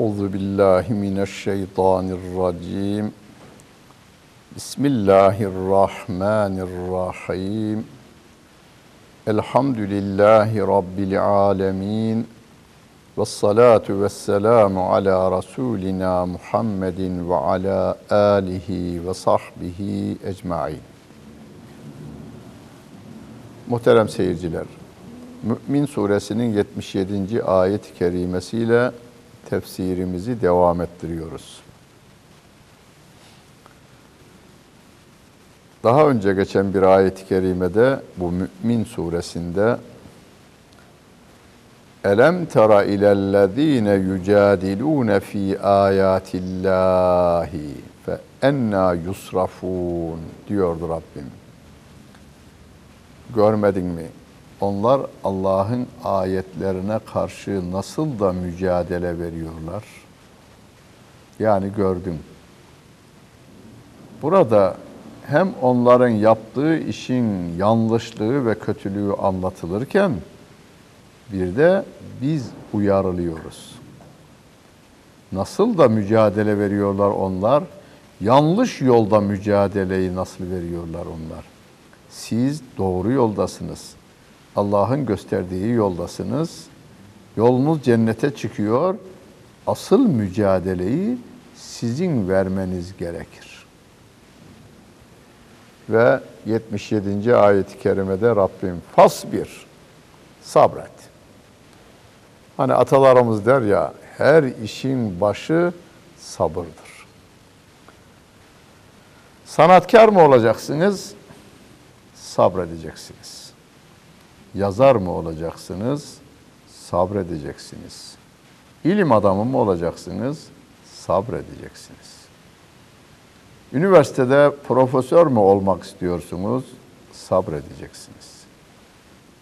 Euzu billahi mineşşeytanirracim. Bismillahirrahmanirrahim. Elhamdülillahi rabbil alamin. Ves salatu vesselamu ala rasulina Muhammedin ve ala alihi ve sahbihi ecmaîn. Muhterem seyirciler, Mü'min suresinin 77. ayet-i kerimesiyle tefsirimizi devam ettiriyoruz. Daha önce geçen bir ayet-i kerimede bu Mü'min suresinde Elem tera ilellezine yucadilune fi ayatillahi fe enna yusrafun diyordu Rabbim. Görmedin mi? Onlar Allah'ın ayetlerine karşı nasıl da mücadele veriyorlar? Yani gördüm. Burada hem onların yaptığı işin yanlışlığı ve kötülüğü anlatılırken bir de biz uyarılıyoruz. Nasıl da mücadele veriyorlar onlar? Yanlış yolda mücadeleyi nasıl veriyorlar onlar? Siz doğru yoldasınız. Allah'ın gösterdiği yoldasınız. Yolunuz cennete çıkıyor. Asıl mücadeleyi sizin vermeniz gerekir. Ve 77. ayet-i kerimede Rabbim fasbir, sabret. Hani atalarımız der ya, her işin başı sabırdır. Sanatkar mı olacaksınız? Sabredeceksiniz. Yazar mı olacaksınız? Sabredeceksiniz. İlim adamı mı olacaksınız? Sabredeceksiniz. Üniversitede profesör mü olmak istiyorsunuz? Sabredeceksiniz.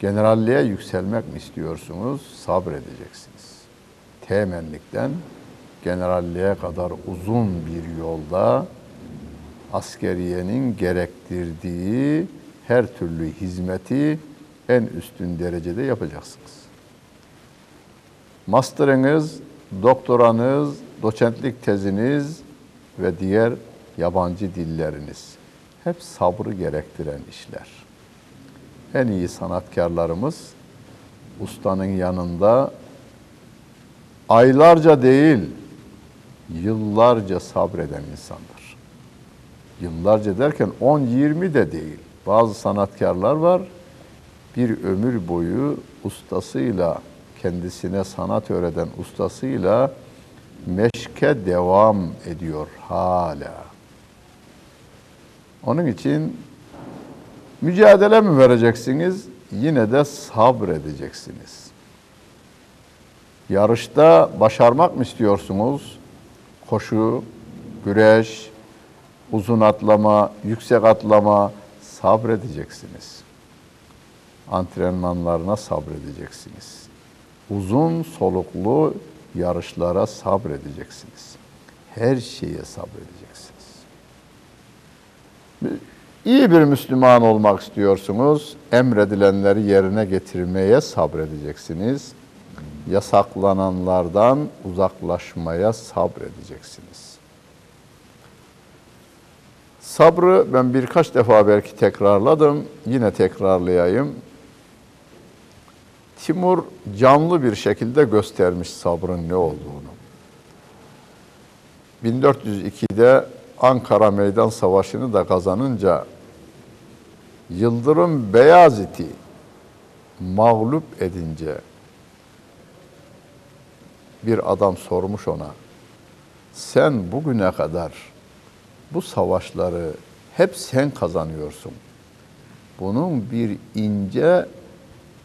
Generalliğe yükselmek mi istiyorsunuz? Sabredeceksiniz. Temenlikten generalliğe kadar uzun bir yolda askeriyenin gerektirdiği her türlü hizmeti en üstün derecede yapacaksınız. Master'ınız, doktoranız, doçentlik teziniz ve diğer yabancı dilleriniz hep sabrı gerektiren işler. En iyi sanatkarlarımız ustanın yanında aylarca değil, yıllarca sabreden insandır. Yıllarca derken 10-20 de değil. Bazı sanatkarlar var, bir ömür boyu ustasıyla, kendisine sanat öğreten ustasıyla meşke devam ediyor hala. Onun için mücadele mi vereceksiniz? Yine de sabredeceksiniz. Yarışta başarmak mı istiyorsunuz? Koşu, güreş, uzun atlama, yüksek atlama sabredeceksiniz. Antrenmanlarına sabredeceksiniz. Uzun soluklu yarışlara sabredeceksiniz. Her şeye sabredeceksiniz. İyi bir Müslüman olmak istiyorsunuz. Emredilenleri yerine getirmeye sabredeceksiniz. Yasaklananlardan uzaklaşmaya sabredeceksiniz. Sabrı ben birkaç defa belki tekrarladım. Yine tekrarlayayım. Timur canlı bir şekilde göstermiş sabrın ne olduğunu. 1402'de Ankara Meydan Savaşı'nı da kazanınca Yıldırım Beyazıt'ı mağlup edince bir adam sormuş ona, sen bugüne kadar bu savaşları hep sen kazanıyorsun. Bunun bir ince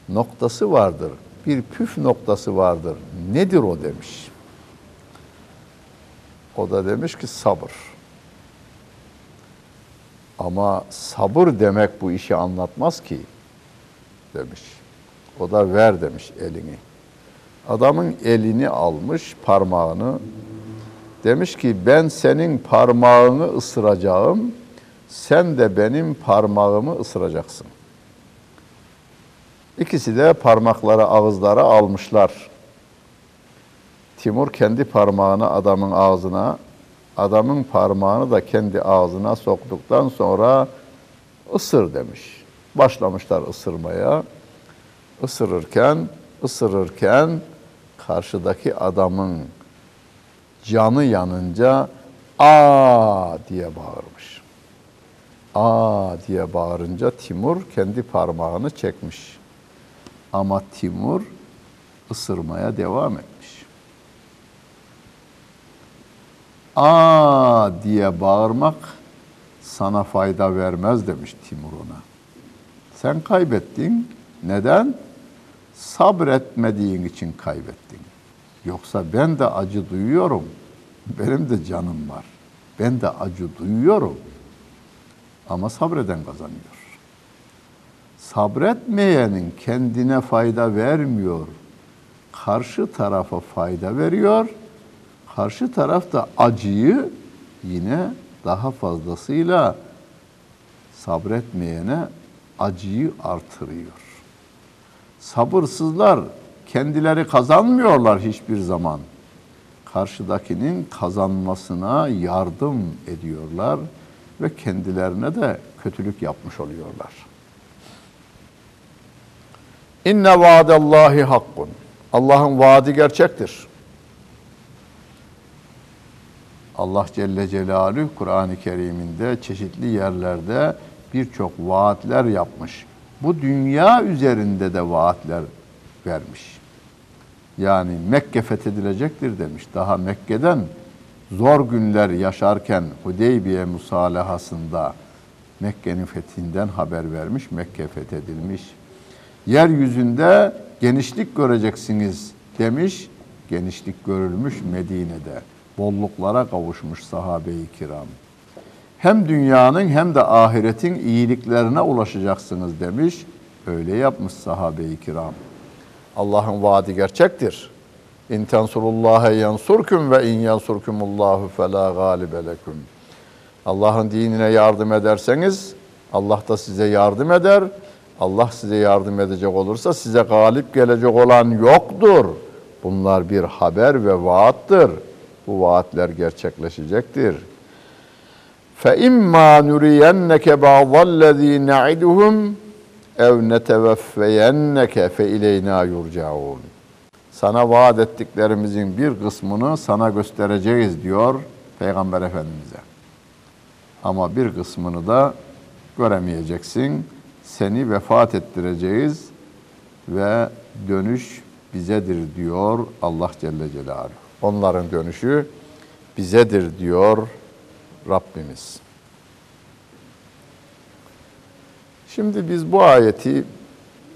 noktası vardır, bir püf noktası vardır. Nedir o demiş. O da demiş ki sabır. Ama sabır demek bu işi anlatmaz ki demiş. O da ver demiş elini. Adamın elini almış parmağını demiş ki ben senin parmağını ısıracağım sen de benim parmağımı ısıracaksın. İkisi de parmakları ağızlara almışlar. Timur kendi parmağını adamın ağzına, adamın parmağını da kendi ağzına soktuktan sonra ısır demiş. Başlamışlar ısırmaya. Isırırken, ısırırken karşıdaki adamın canı yanınca aa diye bağırmış. Aa diye bağırınca Timur kendi parmağını çekmiş. Ama Timur ısırmaya devam etmiş. Aa diye bağırmak sana fayda vermez demiş Timur ona. Sen kaybettin. Neden? Sabretmediğin için kaybettin. Yoksa ben de acı duyuyorum. Benim de canım var. Ben de acı duyuyorum. Ama sabreden kazanıyor. Sabretmeyenin kendine fayda vermiyor. Karşı tarafa fayda veriyor. Karşı taraf da acıyı yine daha fazlasıyla sabretmeyene acıyı artırıyor. Sabırsızlar kendileri kazanmıyorlar hiçbir zaman. Karşıdakinin kazanmasına yardım ediyorlar ve kendilerine de kötülük yapmış oluyorlar. İnne vaadallahi hakkun. Allah'ın vaadi gerçektir. Allah Celle Celaluhu Kur'an-ı Kerim'inde çeşitli yerlerde birçok vaatler yapmış. Bu dünya üzerinde de vaatler vermiş. Yani Mekke fethedilecektir demiş. Daha Mekke'den zor günler yaşarken Hudeybiye musalahasında Mekke'nin fethinden haber vermiş. Mekke fethedilmiş. Yeryüzünde genişlik göreceksiniz demiş. Genişlik görülmüş Medine'de. Bolluklara kavuşmuş sahabe-i kiram. Hem dünyanın hem de ahiretin iyiliklerine ulaşacaksınız demiş. Öyle yapmış sahabe-i kiram. Allah'ın vaadi gerçektir. İn tensurullaha yansurkum ve in yansurkumullahu fela galibe. Allah'ın dinine yardım ederseniz Allah da size yardım eder. Allah size yardım edecek olursa size galip gelecek olan yoktur. Bunlar bir haber ve vaattır. Bu vaatler gerçekleşecektir. فَاِمَّا نُرِيَنَّكَ بَعْضَ الَّذ۪ي نَعِدُهُمْ ev neteveffeyenneke fe ileyna yurcaun. Sana vaat ettiklerimizin bir kısmını sana göstereceğiz diyor Peygamber Efendimiz'e. Ama bir kısmını da göremeyeceksin. Seni vefat ettireceğiz ve dönüş bizedir diyor Allah Celle Celaluhu. Onların dönüşü bizedir diyor Rabbimiz. Şimdi biz bu ayeti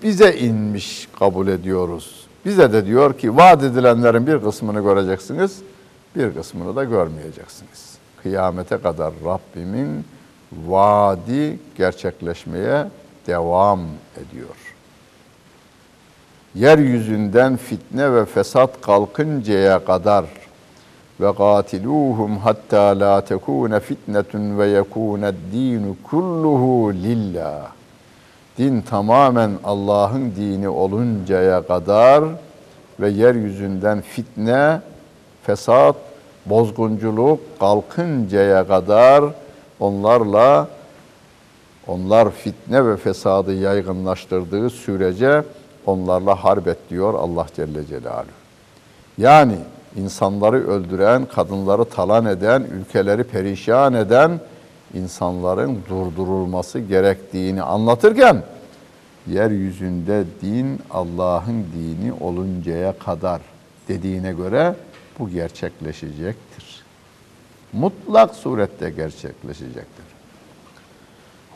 bize inmiş kabul ediyoruz. Bize de diyor ki vaat edilenlerin bir kısmını göreceksiniz, bir kısmını da görmeyeceksiniz. Kıyamete kadar Rabbimin vaadi gerçekleşmeye devam ediyor. Yeryüzünden fitne ve fesat kalkıncaya kadar ve katiluhum hatta la tekune fitnetun ve yekune dinu kulluhu lillah din tamamen Allah'ın dini oluncaya kadar ve yeryüzünden fitne, fesat, bozgunculuk kalkıncaya kadar onlarla onlar fitne ve fesadı yaygınlaştırdığı sürece onlarla harp et diyor Allah Celle Celaluhu. Yani insanları öldüren, kadınları talan eden, ülkeleri perişan eden insanların durdurulması gerektiğini anlatırken yeryüzünde din Allah'ın dini oluncaya kadar dediğine göre bu gerçekleşecektir. Mutlak surette gerçekleşecektir.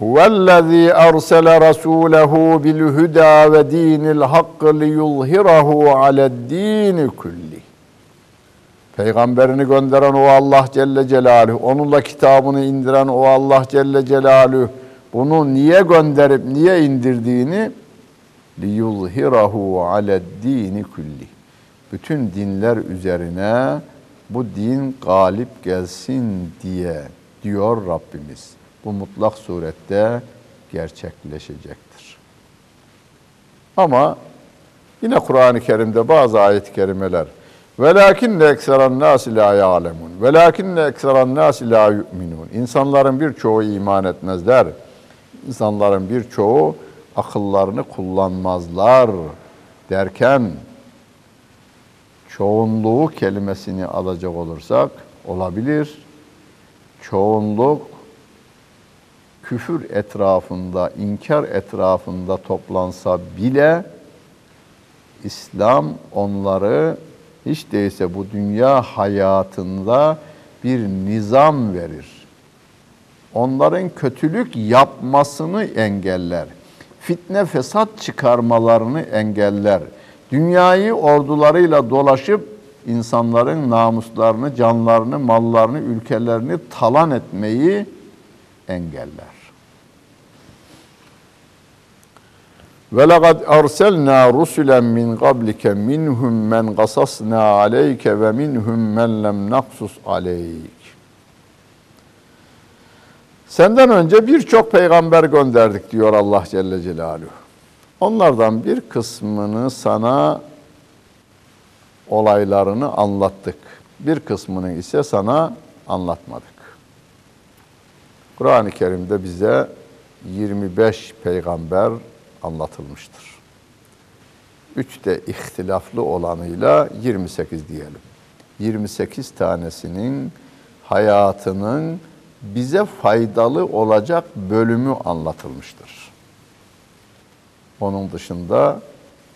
Ersele rasûlehu bil huda ve dinil hakkı liyuzhirahu ale'd-dîni kulli. Peygamberini gönderen o Allah Celle Celaluhu, onunla kitabını indiren o Allah Celle Celaluhu, bunu niye gönderip niye indirdiğini liyuzhirahu ale'd-dini kulli. Bütün dinler üzerine bu din galip gelsin diye diyor Rabbimiz. Bu mutlak surette gerçekleşecektir. Ama yine Kur'an-ı Kerim'de bazı ayet-i kerimeler Velakinne ekseren nasi la ya'lemun. Velakinne ekseren nasi la yu'minun. İnsanların birçoğu iman etmezler. İnsanların birçoğu akıllarını kullanmazlar derken çoğunluğu kelimesini alacak olursak olabilir. Çoğunluk küfür etrafında, inkar etrafında toplansa bile İslam onları hiç değilse bu dünya hayatında bir nizam verir. Onların kötülük yapmasını engeller. Fitne fesat çıkarmalarını engeller. Dünyayı ordularıyla dolaşıp insanların namuslarını, canlarını, mallarını, ülkelerini talan etmeyi engeller. Ve laqad arsalna rusulen min qablike minhum men qasasna aleyke ve minhum men lem naqsus aleyk. Senden önce birçok peygamber gönderdik diyor Allah Celle Celaluhu. Onlardan bir kısmını sana olaylarını anlattık. Bir kısmını ise sana anlatmadık. Kur'an-ı Kerim'de bize 25 peygamber anlatılmıştır. Üç de ihtilaflı olanıyla 28 diyelim. 28 tanesinin hayatının bize faydalı olacak bölümü anlatılmıştır. Onun dışında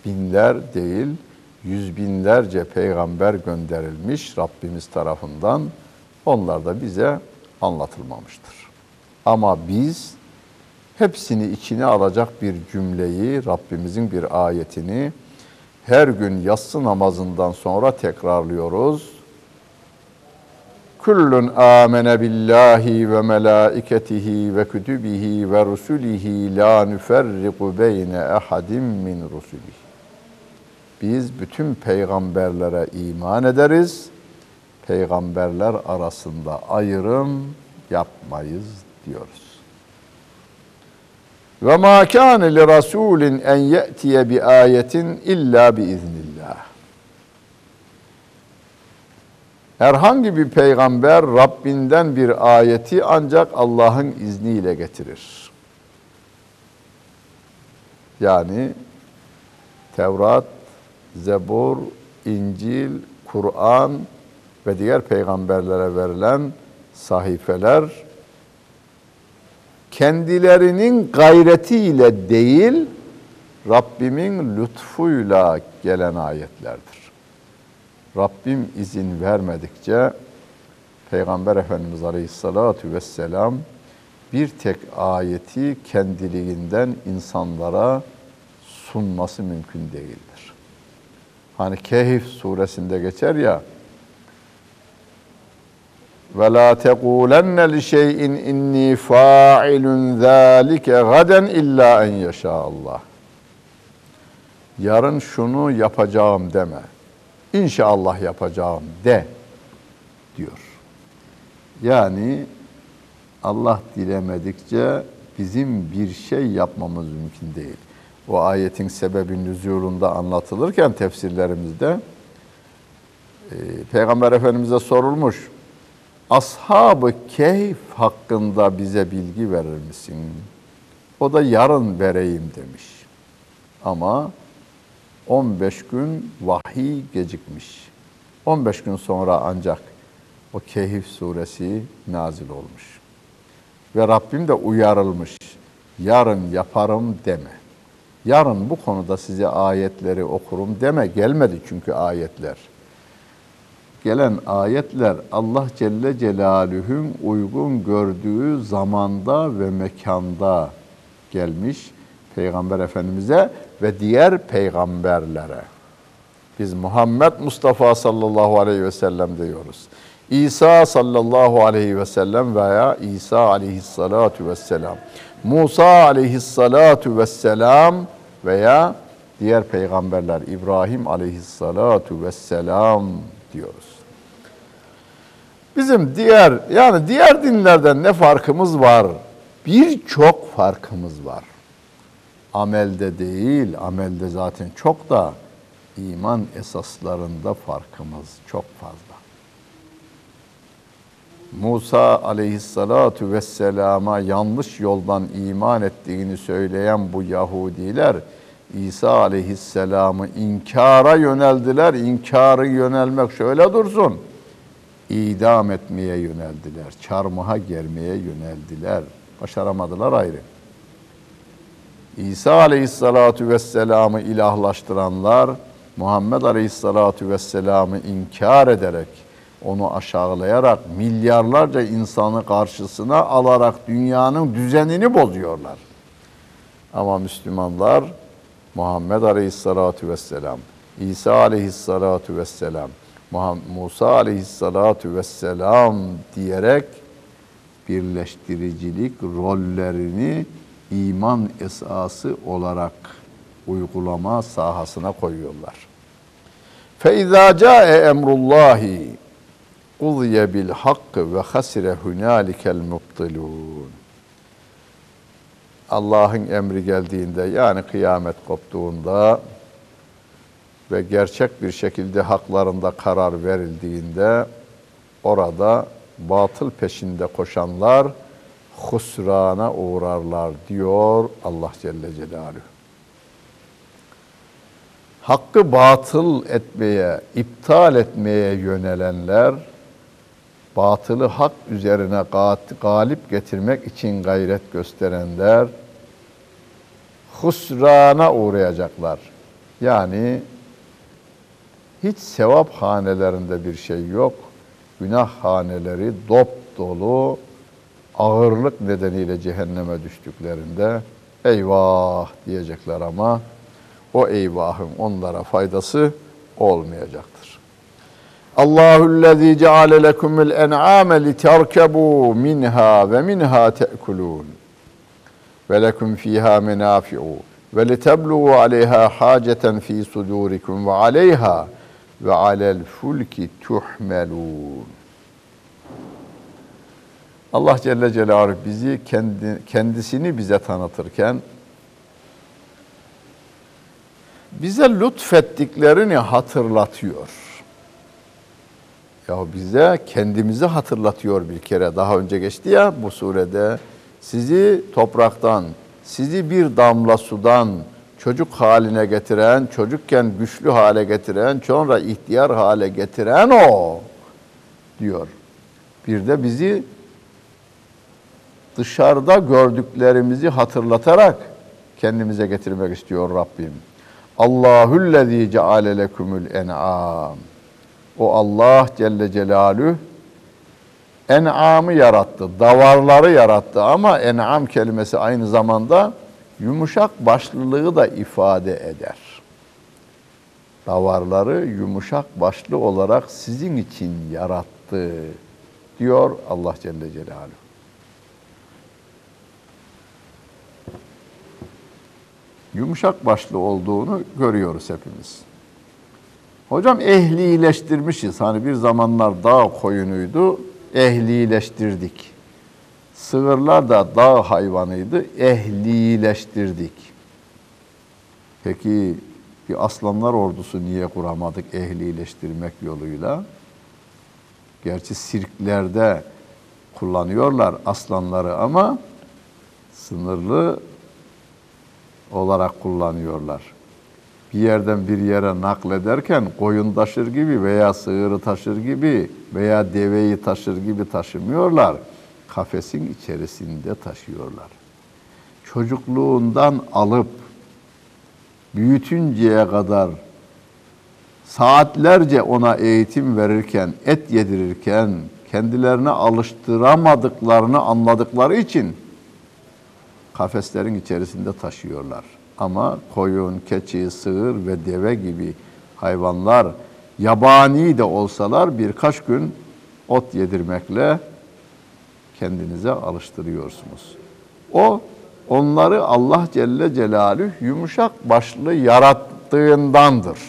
binler değil, yüz binlerce peygamber gönderilmiş Rabbimiz tarafından. Onlar da bize anlatılmamıştır. Ama biz hepsini içine alacak bir cümleyi, Rabbimizin bir ayetini her gün yatsı namazından sonra tekrarlıyoruz. Kullun amene billahi ve melaiketihi ve kütübihi ve rusulihi la nüferriku beyne ehadin min rusulihi. Biz bütün peygamberlere iman ederiz. Peygamberler arasında ayrım yapmayız diyoruz. Ve ma kana li rasulin en yetiye bi ayetin illa bi iznillah. Herhangi bir peygamber Rabbinden bir ayeti ancak Allah'ın izniyle getirir. Yani Tevrat, Zebur, İncil, Kur'an ve diğer peygamberlere verilen sahifeler kendilerinin gayretiyle değil, Rabbimin lütfuyla gelen ayetlerdir. Rabbim izin vermedikçe Peygamber Efendimiz Aleyhisselatü Vesselam bir tek ayeti kendiliğinden insanlara sunması mümkün değildir. Hani Kehf suresinde geçer ya, ve la tekulenne li şeyin inni fa'ilun zalike gaden illa en yasha Allah. Yarın şunu yapacağım deme. İnşallah yapacağım de diyor. Yani Allah dilemedikçe bizim bir şey yapmamız mümkün değil. O ayetin sebebin nüzulunda anlatılırken tefsirlerimizde e, Peygamber Efendimiz'e sorulmuş. Ashab-ı Kehf hakkında bize bilgi verir misin? O da yarın vereyim demiş. Ama 15 gün vahiy gecikmiş. 15 gün sonra ancak o Kehif suresi nazil olmuş. Ve Rabbim de uyarılmış. Yarın yaparım deme. Yarın bu konuda size ayetleri okurum deme. Gelmedi çünkü ayetler gelen ayetler Allah Celle Celaluhu'nun uygun gördüğü zamanda ve mekanda gelmiş Peygamber Efendimiz'e ve diğer peygamberlere. Biz Muhammed Mustafa sallallahu aleyhi ve sellem diyoruz. İsa sallallahu aleyhi ve sellem veya İsa aleyhissalatu vesselam. Musa aleyhissalatu vesselam veya diğer peygamberler İbrahim aleyhissalatu vesselam diyoruz. Bizim diğer yani diğer dinlerden ne farkımız var? Birçok farkımız var. Amelde değil, amelde zaten çok da iman esaslarında farkımız çok fazla. Musa aleyhissalatu vesselama yanlış yoldan iman ettiğini söyleyen bu Yahudiler İsa aleyhisselamı inkara yöneldiler. İnkarı yönelmek şöyle dursun. İdam etmeye yöneldiler. Çarmıha germeye yöneldiler. Başaramadılar ayrı. İsa aleyhissalatu vesselamı ilahlaştıranlar Muhammed aleyhissalatu vesselamı inkar ederek onu aşağılayarak milyarlarca insanı karşısına alarak dünyanın düzenini bozuyorlar. Ama Müslümanlar Muhammed Aleyhissalatu Vesselam, İsa Aleyhissalatu Vesselam, Musa Aleyhissalatu Vesselam diyerek birleştiricilik rollerini iman esası olarak uygulama sahasına koyuyorlar. فَاِذَا جَاءَ اَمْرُ اللّٰهِ قُضِيَ بِالْحَقِّ وَخَسِرَ هُنَالِكَ الْمُبْطِلُونَ Allah'ın emri geldiğinde yani kıyamet koptuğunda ve gerçek bir şekilde haklarında karar verildiğinde orada batıl peşinde koşanlar husrana uğrarlar diyor Allah Celle Celaluhu. Hakkı batıl etmeye, iptal etmeye yönelenler, batılı hak üzerine galip getirmek için gayret gösterenler husrana uğrayacaklar. Yani hiç sevap hanelerinde bir şey yok. Günah haneleri dop dolu ağırlık nedeniyle cehenneme düştüklerinde eyvah diyecekler ama o eyvahın onlara faydası olmayacaktır. Allahu'llezî ceale lekumul en'âme literkebû minhâ ve minhâ te'kulûn ve lekum fîhâ menâfi'u ve litebluğu aleyhâ hâceten fî sudûrikum ve aleyhâ ve alel fulki tuhmelûn. Allah Celle Celaluhu bizi kendi, kendisini bize tanıtırken bize lütfettiklerini hatırlatıyor. Ya bize kendimizi hatırlatıyor bir kere. Daha önce geçti ya bu surede. Sizi topraktan, sizi bir damla sudan çocuk haline getiren, çocukken güçlü hale getiren, sonra ihtiyar hale getiren o diyor. Bir de bizi dışarıda gördüklerimizi hatırlatarak kendimize getirmek istiyor Rabbim. Allahüllezî ceale lekumul en'am. O Allah Celle Celaluhu en'amı yarattı, davarları yarattı ama en'am kelimesi aynı zamanda yumuşak başlılığı da ifade eder. Davarları yumuşak başlı olarak sizin için yarattı diyor Allah Celle Celaluhu. Yumuşak başlı olduğunu görüyoruz hepimiz. Hocam ehlileştirmişiz. Hani bir zamanlar dağ koyunuydu, ehlileştirdik. Sığırlar da dağ hayvanıydı, ehlileştirdik. Peki bir aslanlar ordusu niye kuramadık ehlileştirmek yoluyla? Gerçi sirklerde kullanıyorlar aslanları ama sınırlı olarak kullanıyorlar. Bir yerden bir yere naklederken koyun taşır gibi veya sığırı taşır gibi veya deveyi taşır gibi taşımıyorlar. Kafesin içerisinde taşıyorlar. Çocukluğundan alıp büyütünceye kadar saatlerce ona eğitim verirken, et yedirirken kendilerine alıştıramadıklarını anladıkları için kafeslerin içerisinde taşıyorlar. Ama koyun, keçi, sığır ve deve gibi hayvanlar yabani de olsalar birkaç gün ot yedirmekle kendinize alıştırıyorsunuz. O onları Allah Celle Celaluhu yumuşak başlı yarattığındandır.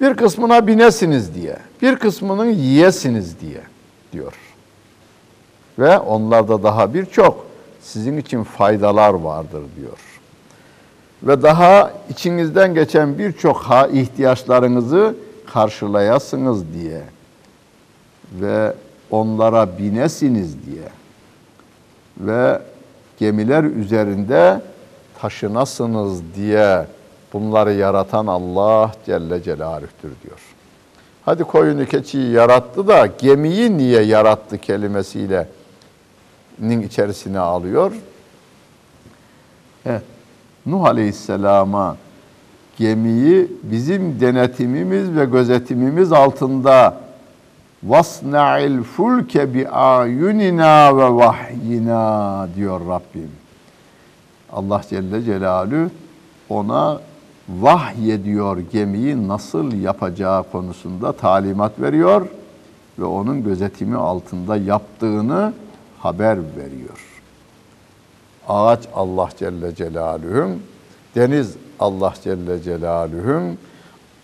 Bir kısmına binesiniz diye, bir kısmının yiyesiniz diye diyor. Ve onlarda daha birçok sizin için faydalar vardır diyor. ve daha içinizden geçen birçok ha ihtiyaçlarınızı karşılayasınız diye ve onlara binesiniz diye ve gemiler üzerinde taşınasınız diye bunları yaratan Allah Celle Celaluh'tür diyor. Hadi koyunu keçiyi yarattı da gemiyi niye yarattı kelimesiyle nin içerisine alıyor. Evet. Nuh Aleyhisselam'a gemiyi bizim denetimimiz ve gözetimimiz altında vasna'il fulke bi ayunina ve vahyina diyor Rabbim. Allah Celle Celalü ona vahyediyor gemiyi nasıl yapacağı konusunda talimat veriyor ve onun gözetimi altında yaptığını haber veriyor. Ağaç Allah Celle Celaluhu'nun, deniz Allah Celle Celaluhu'nun,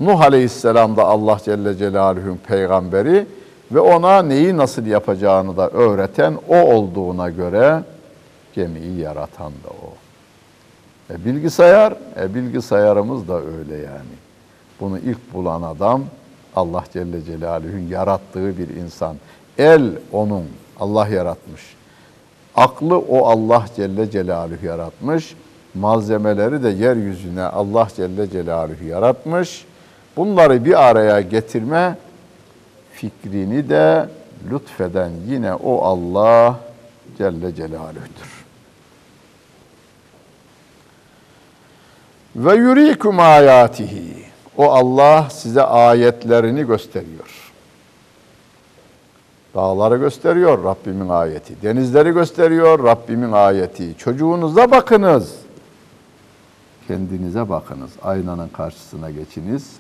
Nuh Aleyhisselam da Allah Celle Celaluhu'nun peygamberi ve ona neyi nasıl yapacağını da öğreten o olduğuna göre gemiyi yaratan da o. E bilgisayar, e bilgisayarımız da öyle yani. Bunu ilk bulan adam Allah Celle Celaluhu'nun yarattığı bir insan. El onun, Allah yaratmış. Aklı o Allah Celle Celaluhu yaratmış. Malzemeleri de yeryüzüne Allah Celle Celaluhu yaratmış. Bunları bir araya getirme fikrini de lütfeden yine o Allah Celle Celaluhu'dur. Ve yurikum ayatihi. O Allah size ayetlerini gösteriyor. Dağları gösteriyor Rabbimin ayeti. Denizleri gösteriyor Rabbimin ayeti. Çocuğunuza bakınız. Kendinize bakınız. Aynanın karşısına geçiniz.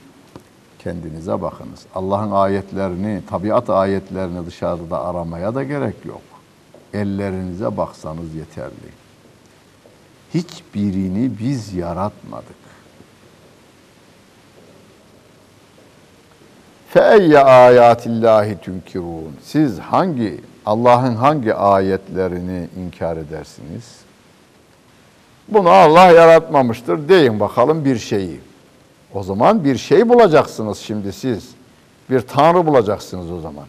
Kendinize bakınız. Allah'ın ayetlerini, tabiat ayetlerini dışarıda aramaya da gerek yok. Ellerinize baksanız yeterli. Hiçbirini biz yaratmadık. Feeyye ayatillahi tünkirun. Siz hangi Allah'ın hangi ayetlerini inkar edersiniz? Bunu Allah yaratmamıştır deyin bakalım bir şeyi. O zaman bir şey bulacaksınız şimdi siz. Bir tanrı bulacaksınız o zaman.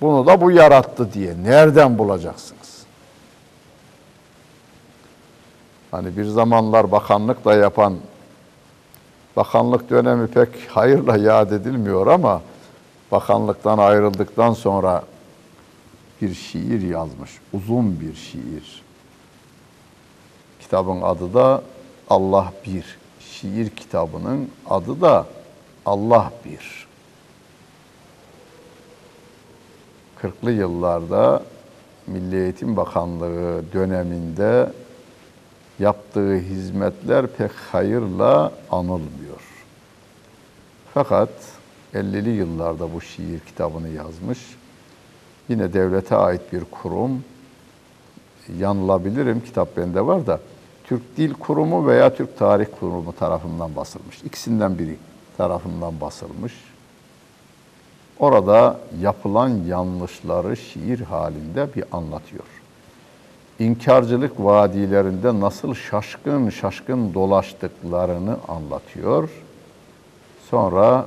Bunu da bu yarattı diye. Nereden bulacaksınız? Hani bir zamanlar bakanlık da yapan bakanlık dönemi pek hayırla yad edilmiyor ama bakanlıktan ayrıldıktan sonra bir şiir yazmış. Uzun bir şiir. Kitabın adı da Allah Bir. Şiir kitabının adı da Allah Bir. 40'lı yıllarda Milli Eğitim Bakanlığı döneminde yaptığı hizmetler pek hayırla anılmıyor. Fakat 50'li yıllarda bu şiir kitabını yazmış. Yine devlete ait bir kurum, yanılabilirim, kitap bende var da, Türk Dil Kurumu veya Türk Tarih Kurumu tarafından basılmış. İkisinden biri tarafından basılmış. Orada yapılan yanlışları şiir halinde bir anlatıyor inkarcılık vadilerinde nasıl şaşkın şaşkın dolaştıklarını anlatıyor. Sonra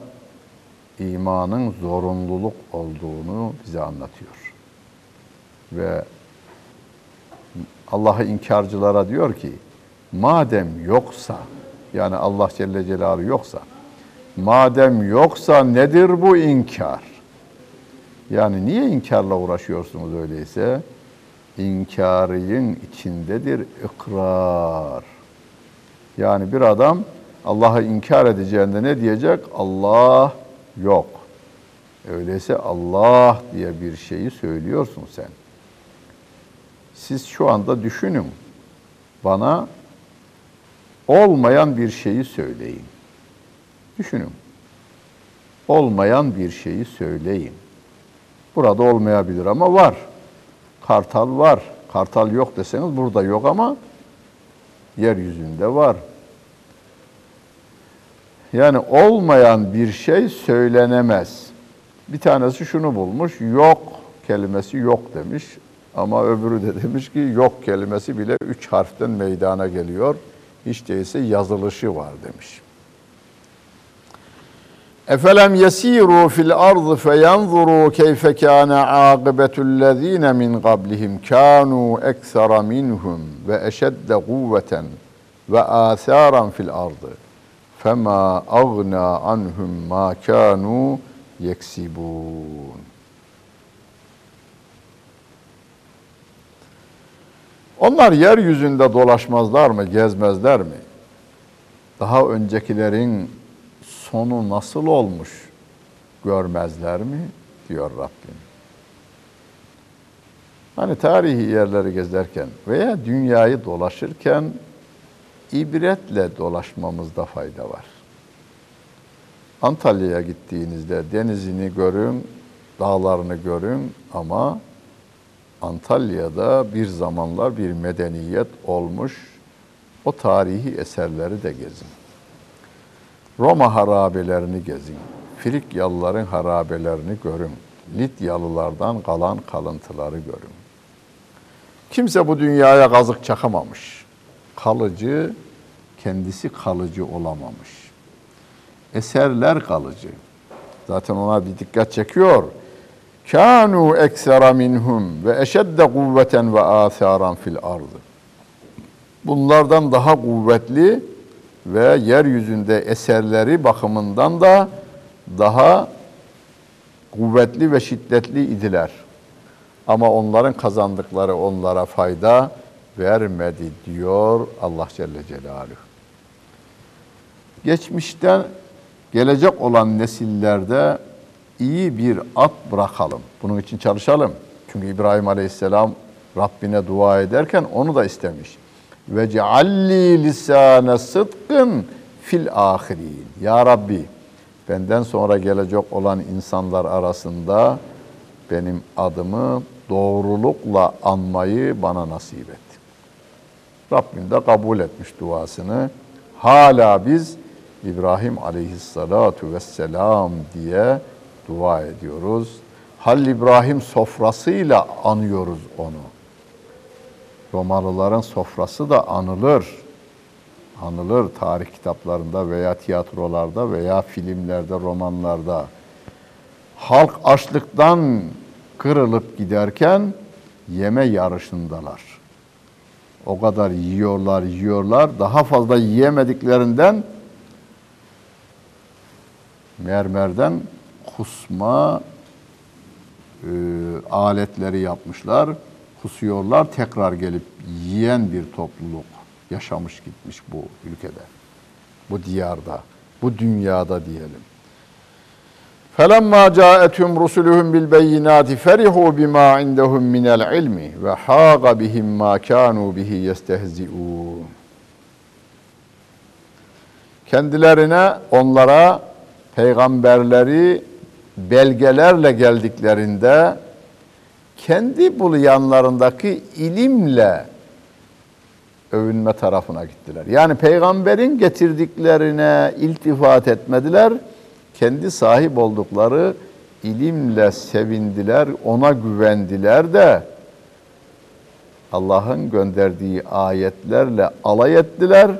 imanın zorunluluk olduğunu bize anlatıyor. Ve Allah'ı inkarcılara diyor ki, madem yoksa, yani Allah Celle Celaluhu yoksa, madem yoksa nedir bu inkar? Yani niye inkarla uğraşıyorsunuz öyleyse? inkarının içindedir ikrar. Yani bir adam Allah'ı inkar edeceğinde ne diyecek? Allah yok. Öyleyse Allah diye bir şeyi söylüyorsun sen. Siz şu anda düşünün. Bana olmayan bir şeyi söyleyin. Düşünün. Olmayan bir şeyi söyleyin. Burada olmayabilir ama var. Kartal var. Kartal yok deseniz burada yok ama yeryüzünde var. Yani olmayan bir şey söylenemez. Bir tanesi şunu bulmuş, yok kelimesi yok demiş. Ama öbürü de demiş ki yok kelimesi bile üç harften meydana geliyor. Hiç değilse yazılışı var demiş. Efelem yesiru fil ardı feyanzuru keyfe kana akibetu'llezine min qablihim kanu eksara minhum ve eşedde kuvveten ve atharan fil ardı fema agna anhum ma kanu yeksibun. Onlar yeryüzünde dolaşmazlar mı, gezmezler mi? Daha öncekilerin sonu nasıl olmuş görmezler mi? diyor Rabbim. Hani tarihi yerleri gezerken veya dünyayı dolaşırken ibretle dolaşmamızda fayda var. Antalya'ya gittiğinizde denizini görün, dağlarını görün ama Antalya'da bir zamanlar bir medeniyet olmuş. O tarihi eserleri de gezin. Roma harabelerini gezin. Frikyalıların harabelerini görün. Lityalılardan kalan kalıntıları görün. Kimse bu dünyaya kazık çakamamış. Kalıcı, kendisi kalıcı olamamış. Eserler kalıcı. Zaten ona bir dikkat çekiyor. Kanu eksera minhum ve eşedde kuvveten ve atharan fil ardı. Bunlardan daha kuvvetli ve yeryüzünde eserleri bakımından da daha kuvvetli ve şiddetli idiler. Ama onların kazandıkları onlara fayda vermedi diyor Allah Celle Celaluhu. Geçmişten gelecek olan nesillerde iyi bir at bırakalım. Bunun için çalışalım. Çünkü İbrahim Aleyhisselam Rabbine dua ederken onu da istemiş. Ve cealli lisane sıdkın fil ahirin. Ya Rabbi benden sonra gelecek olan insanlar arasında benim adımı doğrulukla anmayı bana nasip et. Rabbim de kabul etmiş duasını. Hala biz İbrahim aleyhissalatu vesselam diye dua ediyoruz. Halil İbrahim sofrasıyla anıyoruz onu. Romalıların sofrası da anılır. Anılır tarih kitaplarında veya tiyatrolarda veya filmlerde, romanlarda. Halk açlıktan kırılıp giderken yeme yarışındalar. O kadar yiyorlar, yiyorlar. Daha fazla yiyemediklerinden mermerden kusma e, aletleri yapmışlar. Kusuyorlar, tekrar gelip yiyen bir topluluk yaşamış gitmiş bu ülkede. Bu diyarda, bu dünyada diyelim. فَلَمَّا جَاءَتْهُمْ رُسُلُهُمْ بِالْبَيِّنَاتِ فَرِحُوا بِمَا عِنْدَهُمْ مِنَ الْعِلْمِ وَحَاقَ بِهِمْ مَا كَانُوا بِهِ يَسْتَهْزِئُونَ Kendilerine, onlara peygamberleri belgelerle geldiklerinde kendi buluyanlarındaki ilimle övünme tarafına gittiler. Yani peygamberin getirdiklerine iltifat etmediler. Kendi sahip oldukları ilimle sevindiler, ona güvendiler de Allah'ın gönderdiği ayetlerle alay ettiler.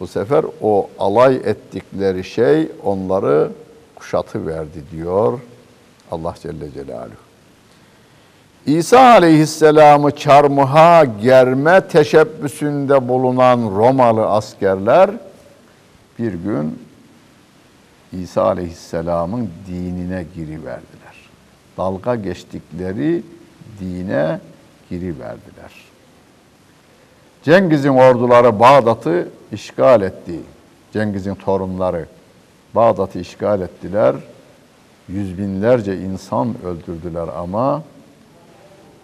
Bu sefer o alay ettikleri şey onları kuşatı verdi diyor Allah Celle Celaluhu. İsa aleyhisselamı çarmıha germe teşebbüsünde bulunan Romalı askerler bir gün İsa aleyhisselamın dinine giriverdiler. Dalga geçtikleri dine giriverdiler. Cengiz'in orduları Bağdat'ı işgal etti. Cengiz'in torunları Bağdat'ı işgal ettiler. Yüz binlerce insan öldürdüler ama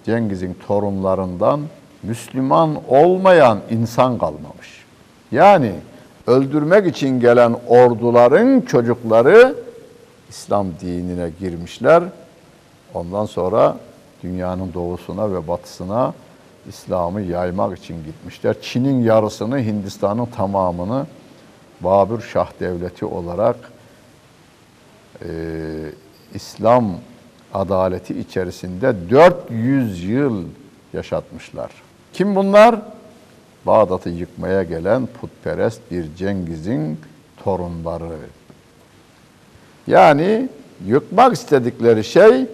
Cengiz'in torunlarından Müslüman olmayan insan kalmamış. Yani öldürmek için gelen orduların çocukları İslam dinine girmişler. Ondan sonra dünyanın doğusuna ve batısına İslam'ı yaymak için gitmişler. Çin'in yarısını, Hindistan'ın tamamını Babür Şah Devleti olarak e, İslam adaleti içerisinde 400 yıl yaşatmışlar. Kim bunlar? Bağdat'ı yıkmaya gelen putperest bir Cengiz'in torunları. Yani yıkmak istedikleri şey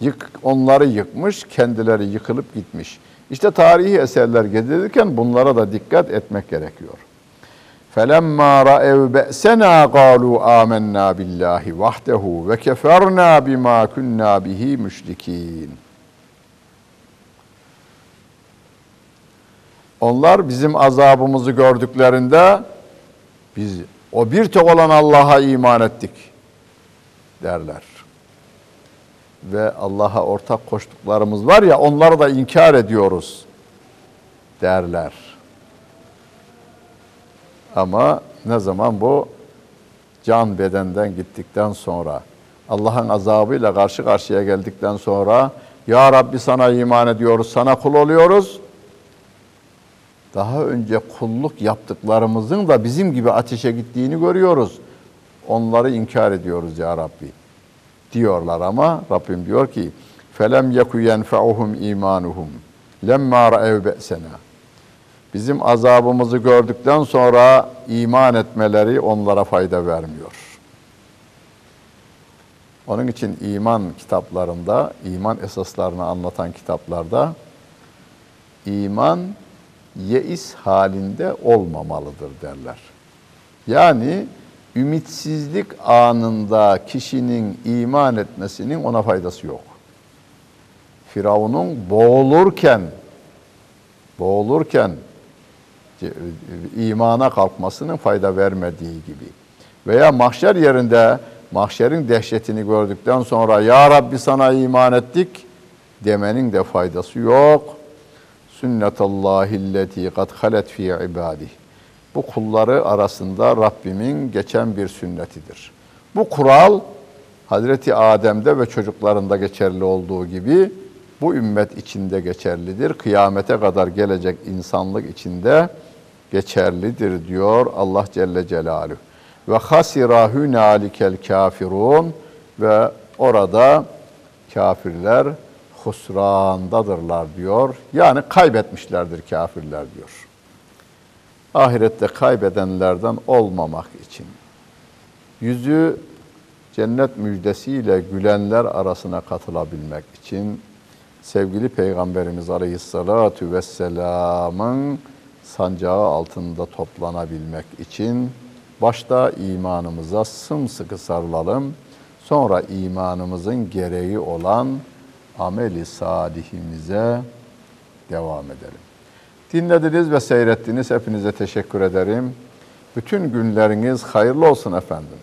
yık, onları yıkmış, kendileri yıkılıp gitmiş. İşte tarihi eserler gezilirken bunlara da dikkat etmek gerekiyor. فَلَمَّا رَأَوْا بَأْسَنَا قَالُوا آمَنَّا بِاللّٰهِ وَحْدَهُ وَكَفَرْنَا بِمَا كُنَّا بِهِ مُشْرِك۪ينَ Onlar bizim azabımızı gördüklerinde biz o bir tek olan Allah'a iman ettik derler. Ve Allah'a ortak koştuklarımız var ya onları da inkar ediyoruz derler. Ama ne zaman bu can bedenden gittikten sonra Allah'ın azabıyla karşı karşıya geldikten sonra Ya Rabbi sana iman ediyoruz, sana kul oluyoruz. Daha önce kulluk yaptıklarımızın da bizim gibi ateşe gittiğini görüyoruz. Onları inkar ediyoruz ya Rabbi. Diyorlar ama Rabbim diyor ki felem yeku yenfa'uhum imanuhum lemma ra'ev be'sena. Bizim azabımızı gördükten sonra iman etmeleri onlara fayda vermiyor. Onun için iman kitaplarında, iman esaslarını anlatan kitaplarda iman yeis halinde olmamalıdır derler. Yani ümitsizlik anında kişinin iman etmesinin ona faydası yok. Firavun'un boğulurken boğulurken imana kalkmasının fayda vermediği gibi veya mahşer yerinde mahşerin dehşetini gördükten sonra ya Rabbi sana iman ettik demenin de faydası yok. Sünnetallahi kad halet fi ibadih. Bu kulları arasında Rabbimin geçen bir sünnetidir. Bu kural Hazreti Adem'de ve çocuklarında geçerli olduğu gibi bu ümmet içinde geçerlidir. Kıyamete kadar gelecek insanlık içinde geçerlidir diyor Allah Celle Celaluhu. Ve hasira hunalikel kafirun ve orada kafirler husrandadırlar diyor. Yani kaybetmişlerdir kafirler diyor. Ahirette kaybedenlerden olmamak için yüzü cennet müjdesiyle gülenler arasına katılabilmek için sevgili Peygamberimiz Aleyhisselatü Vesselam'ın sancağı altında toplanabilmek için başta imanımıza sımsıkı sarılalım. Sonra imanımızın gereği olan ameli salihimize devam edelim. Dinlediniz ve seyrettiniz. Hepinize teşekkür ederim. Bütün günleriniz hayırlı olsun efendim.